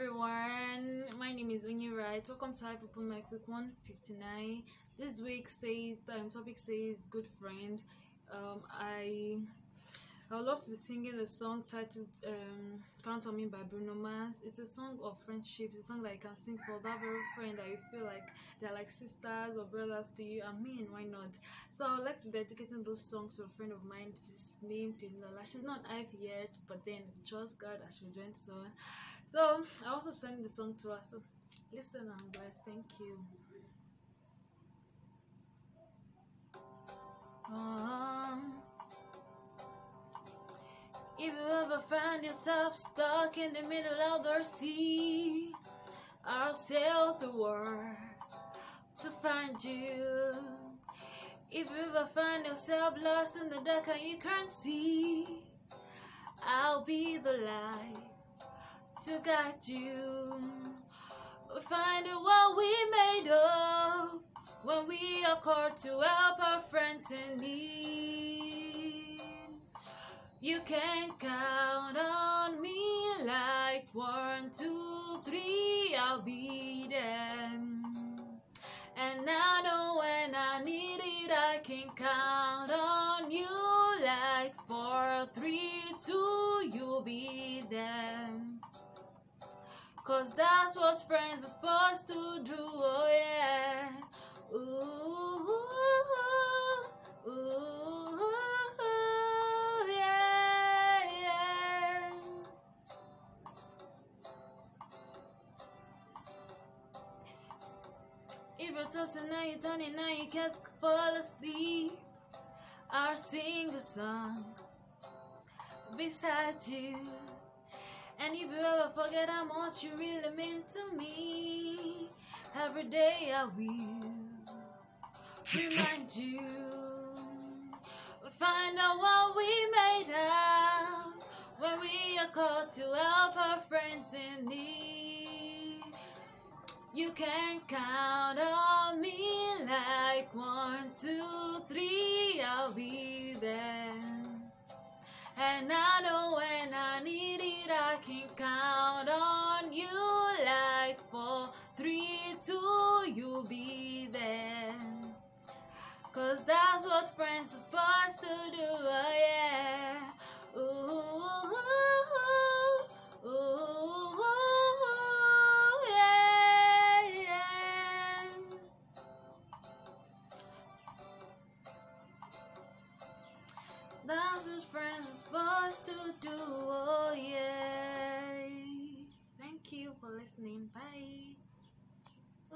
everyone. My name is Winnie Wright. Welcome to Hive Open Mic Week 159. This week says um, topic says good friend. Um, I I would love to be singing a song titled um, Count on Me by Bruno Mars. It's a song of friendship. It's a song that you can sing for that very friend that you feel like they're like sisters or brothers to you. I mean, why not? So I would like to be dedicating those songs to a friend of mine. She's named Timilola. She's not Hive yet, but then trust God I should join soon. So I also sending the song to her. So listen bless. Thank you. Um, if you ever find yourself stuck in the middle of the sea, I'll sail the world to find you. If you ever find yourself lost in the dark and you can't see, I'll be the light to guide you. We'll find out what we made of when we are called to help our friends in need. One, two, three, I'll be there. And I know when I need it, I can count on you like four, three, two, you'll be there. Cause that's what friends are supposed to do, oh You're tossing now you're turning now you can't fall asleep. I'll sing a song beside you. And if you ever forget how much you really mean to me, every day I will remind you. Find out what we made out when we are called to help our friends in need. You can count on me like one, two, three, I'll be there. And I know when I need it, I can count on you like four, three, two, you'll be there. Cause that's what friends are supposed to do, oh yeah. What friends supposed to do, oh yeah.